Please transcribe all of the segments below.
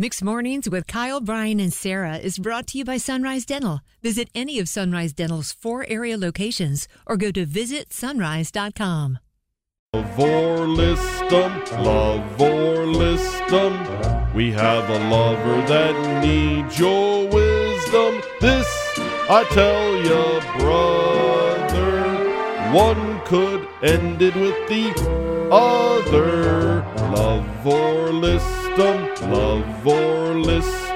Mix Mornings with Kyle, Brian, and Sarah is brought to you by Sunrise Dental. Visit any of Sunrise Dental's four area locations or go to visitsunrise.com. Love or list 'em, love or list 'em. We have a lover that needs your wisdom. This I tell ya, brother. One could end it with the other. Love or list love or.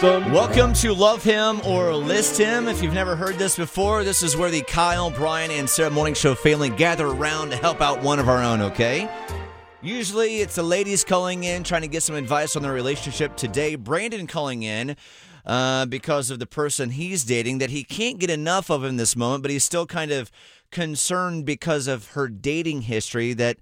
Welcome to Love Him or List Him. If you've never heard this before, this is where the Kyle, Brian, and Sarah Morning Show family gather around to help out one of our own, okay? Usually it's the ladies calling in trying to get some advice on their relationship. Today, Brandon calling in uh, because of the person he's dating that he can't get enough of in this moment, but he's still kind of concerned because of her dating history that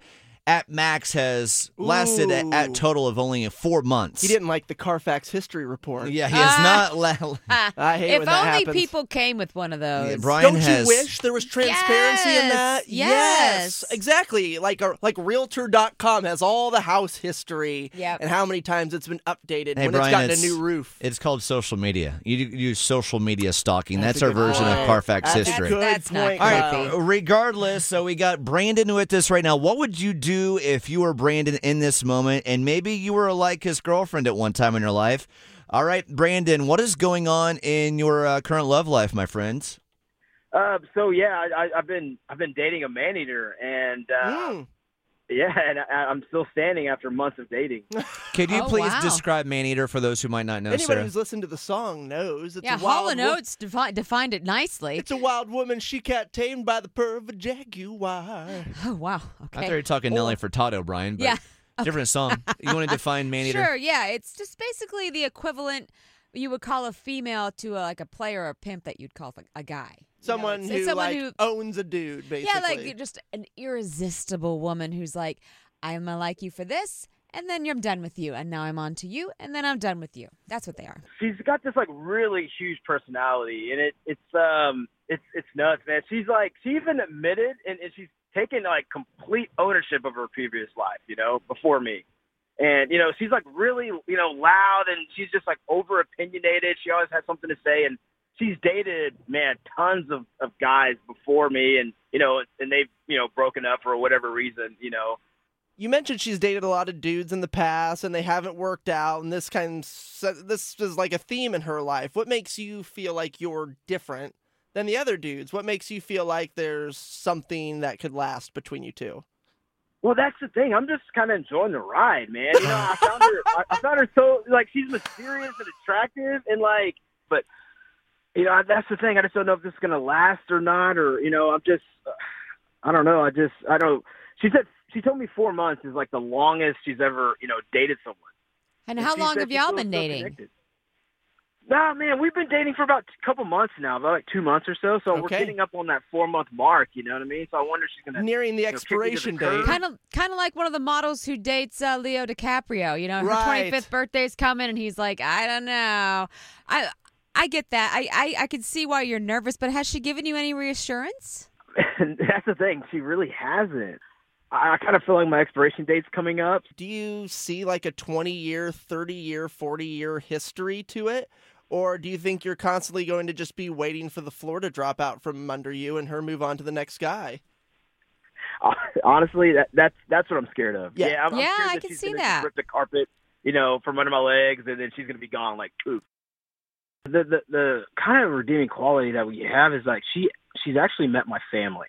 at max has lasted at, at total of only four months. He didn't like the Carfax history report. Yeah, he has Ah. not. La- I hate if when that only happens. people came with one of those. Yeah, Brian Don't has. you wish there was transparency in Yes, that? yes. exactly. Like a, like Realtor.com has all the house history Yep. and how many times it's been updated Hey, when Brian, it's gotten it's- a new roof. It's called social media. You use social media stalking. That's That's, our version point. of Carfax That's a history. good That's not point, All right. Creepy. Regardless, so we got Brandon with us right now. What would you do if you were Brandon in this moment, and maybe you were like his girlfriend at one time in your life? All right, Brandon, what is going on in your uh, current love life, my friends? Uh, so yeah, I, I, I've been I've been dating a man eater, and uh, Mm. yeah, and I, I'm still standing after months of dating. Could you Oh, please wow. describe Maneater for those who might not know, Anyone Sarah? who's listened to the song knows it's yeah, a wild Hall wo- Oates defi- defined it nicely. It's a wild woman she cat tamed by the purr of a jaguar. oh wow. Okay. I thought Okay. you were talking Nelly Furtado, Brian. But Yeah. Different song. You want to define Maneater? Sure. Yeah, it's just basically the equivalent you would call a female to a, like a player or a pimp that you'd call a, a guy. You know, Someone it's- who it's someone like who owns a dude, basically. yeah, like just an irresistible woman who's like, I'm gonna like you for this, and then I'm done with you, and now I'm on to you, and then I'm done with you. That's what they are. She's got this like really huge personality, and it it's um it's it's nuts, man. She's like she even admitted, and, and she's taken like complete ownership of her previous life, you know, before me. And you know, she's like really you know loud, and she's just like over opinionated. She always has something to say, and she's dated man tons of of guys before me, and you know, and they've you know broken up for whatever reason, you know. You mentioned she's dated a lot of dudes in the past and they haven't worked out and this kind of, this is like a theme in her life what makes you feel like you're different than the other dudes what makes you feel like there's something that could last between you two Well, that's the thing. I'm just kind of enjoying the ride, man. You know, I found her. I, found her so like she's mysterious and attractive, and like, but you know, that's the thing. I just don't know if this is gonna last or not, or you know, I'm just, I don't know. I just, I don't. She said she told me four months is like the longest she's ever, you know, dated someone. And And how she long have y'all been dating? connected. Nah, man, we've been dating for about a couple months now, about like two months or so. So we're Okay. getting up on that four month mark. You know what I mean? So I wonder if she's gonna. nearing the know, kick me the expiration date Kind of, kind of like one of the models who dates uh, Leo DiCaprio. You know, her Right. 25th birthday's coming, and he's like, I don't know. I, I get that. I, I, I can see why you're nervous, but has she given you any reassurance? And that's the thing. She really hasn't. I, I kind of feel like my expiration date's coming up. do you see like a 20 year 30 year 40 year history to it or do you think you're constantly going to just be waiting for the floor to drop out from under you and her move on to the next guy uh, Honestly, that that's that's what I'm scared of. Yeah. I'm, I'm Yeah, scared I can she's see that. Rip the carpet, you know, from under my legs, and then she's gonna be gone like poof. The the the kind of redeeming quality that we have is like she she's actually met my family.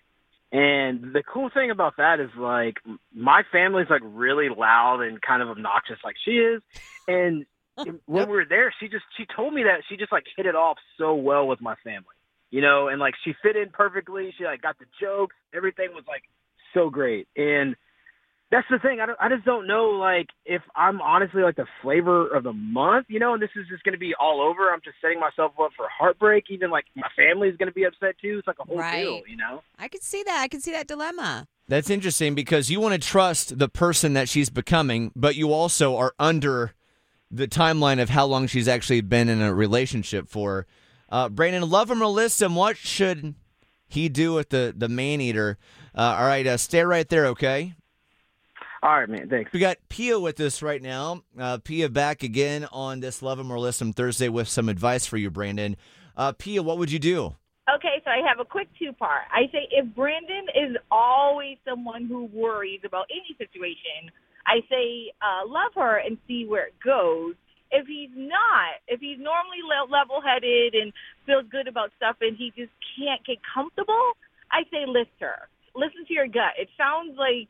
And the cool thing about that is like my family's like really loud and kind of obnoxious like she is. And when we were there, she just she told me that she just like hit it off so well with my family. You know, and like she fit in perfectly. She like got the jokes. Everything was like so great. And that's the thing. I don't, I just don't know like if I'm honestly like the flavor of the month, you know, and this is just going to be all over. I'm just setting myself up for heartbreak. Even like my family's going to be upset too. It's like a whole Right. deal, you know. I can see that. I can see that dilemma. That's interesting because you want to trust the person that she's becoming, but you also are under the timeline of how long she's actually been in a relationship for. Uh, Brandon, love him or list him. What should he do with the the man eater? Uh, all right, uh, stay right there, okay? All right, man. Thanks. We got Pia with us right now. Uh, Pia back again on this Love Love 'em or List 'em Thursday with some advice for you, Brandon. Uh, Pia, what would you do? Okay, so I have a quick two part. I say if Brandon is always someone who worries about any situation, I say uh, love her and see where it goes. If he's not, if he's normally level headed and feels good about stuff and he just can't get comfortable, I say list her. Listen to your gut. It sounds like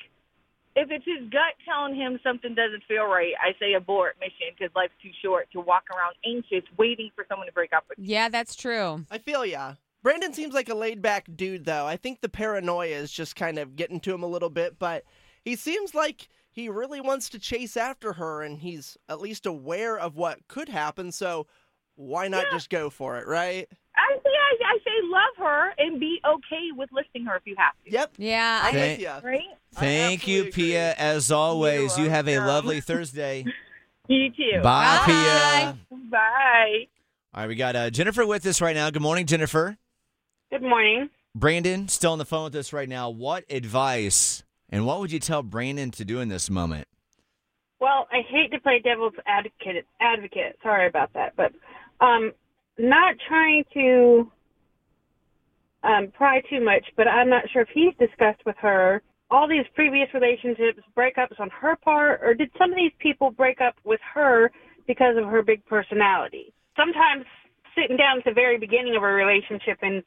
if it's his gut telling him something doesn't feel right, I say abort mission because life's too short to walk around anxious waiting for someone to break up with you. Yeah, that's true. I feel ya. Brandon seems like a laid back dude, though. I think the paranoia is just kind of getting to him a little bit, but he seems like he really wants to chase after her and he's at least aware of what could happen. So why not Yeah. just go for it, right? I say I, I say love her and be okay with listing her if you have to. Yep. Yeah, I'm Thank- with ya. Right? Thank you, absolutely Pia. agree. As always, you, You're have a lovely Thursday. You too. Bye, Bye. Pia. Bye. All right, we got uh, Jennifer with us right now. Good morning, Jennifer. Good morning. Brandon, still on the phone with us right now. What advice and what would you tell Brandon to do in this moment? Well, I hate to play devil's advocate. Advocate. Sorry about that, but um, not trying to um, pry too much. But I'm not sure if he's discussed with her all these previous relationships, breakups on her part, or did some of these people break up with her because of her big personality? Sometimes sitting down at the very beginning of a relationship and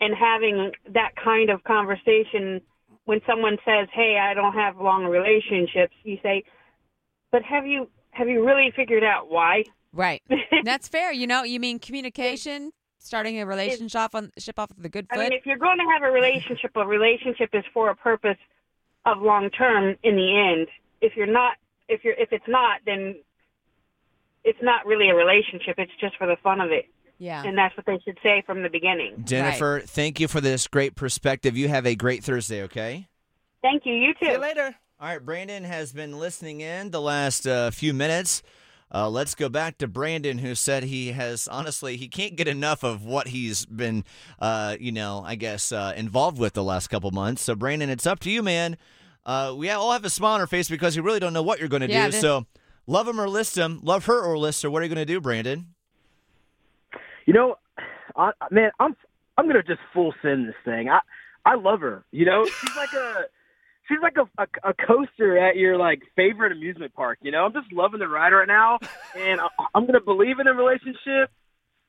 and having that kind of conversation when someone says, "Hey, I don't have long relationships," you say, but have you have you really figured out why? right. That's fair. You know, you mean communication, starting a relationship off on ship off with a good I foot. mean, if you're going to have a relationship, a relationship is for a purpose of long term in the end. If you're not, if you're, if it's not, then it's not really a relationship. It's just for the fun of it, yeah. and that's what they should say from the beginning. Jennifer, thank you for this great perspective. You have a great Thursday, okay? Thank you. You See you too. later. All right, Brandon has been listening in the last uh, few minutes. Uh, let's go back to Brandon, who said he has honestly he can't get enough of what he's been, uh, you know, I guess uh, involved with the last couple months. So, Brandon, it's up to you, man. Uh, we all have a smile on our face because we really don't know what you're going to Yeah, do. this- So, love him or list him, love her or list her. What are you going to do, Brandon? You know, I, man, I'm I'm gonna just full send this thing. I I love her. You know, she's like a she's like a, a a coaster at your like favorite amusement park. You know, I'm just loving the ride right now, and I, I'm gonna believe in a relationship.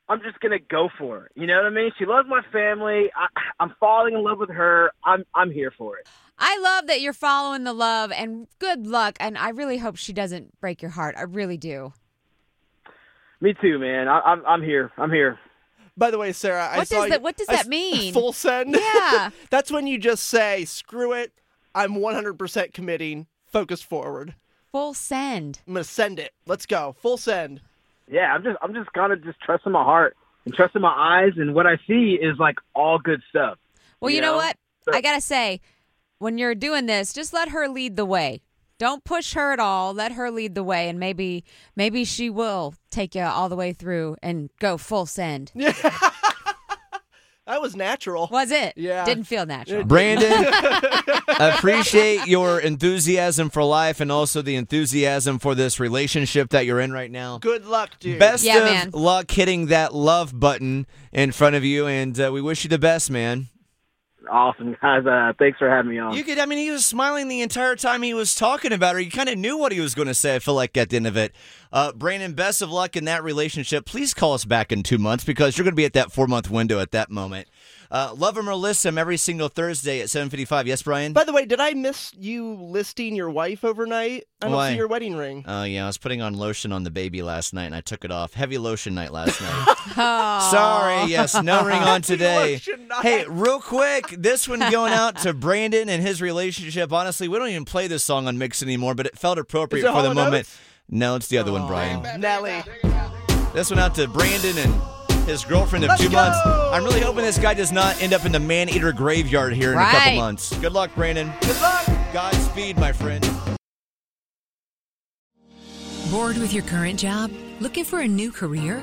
I'm just gonna go for it. You know what I mean? She loves my family. I, I'm falling in love with her. I'm I'm here for it. I love that you're following the love and good luck. And I really hope she doesn't break your heart. I really do. Me too, man. I, I'm I'm here. I'm here. By the way, Sarah, I What saw does you- that- what does I that s- mean? Full send. Yeah. That's when you just say, "Screw it, I'm 100% committing. Focus forward. Full send. I'm gonna send it. Let's go. Full send." Yeah, I'm just I'm just gonna just trust in my heart and trust in my eyes, and what I see is like all good stuff. Well, you, You know, know? what? I got to say, when you're doing this, just let her lead the way. Don't push her at all. Let her lead the way and maybe maybe she will take you all the way through and go full send. That was natural. Was it? Yeah. Didn't feel natural. Brandon, appreciate your enthusiasm for life and also the enthusiasm for this relationship that you're in right now. Good luck, dude. Best Yeah, of man. luck hitting that love button in front of you, and uh, we wish you the best, man. Awesome, guys. Uh, thanks for having me on. You could, I mean, he was smiling the entire time he was talking about her. You kind of knew what he was going to say, I feel like, at the end of it. Uh, Brandon, best of luck in that relationship. Please call us back in two months because you're going to be at that four month window at that moment. Uh, love him or list him every single Thursday at 7.55. Yes, Brian? By the way, did I miss you listing your wife overnight? I don't Why? see your wedding ring. Oh, yeah, I was putting on lotion on the baby last night and I took it off. Heavy lotion night last night. Oh. Sorry, yes, no ring on today. Hey, real quick, this one going out to Brandon and his relationship. Honestly, we don't even play this song on Mix anymore, but it felt appropriate it for the moment. Oates? No, it's the other one, Brian. Nelly. This one out to Brandon and his girlfriend of Let's two go! months. I'm really hoping this guy does not end up in the man eater graveyard here in a couple months. Good luck, Brandon. Good luck. Godspeed, my friend. Bored with your current job? Looking for a new career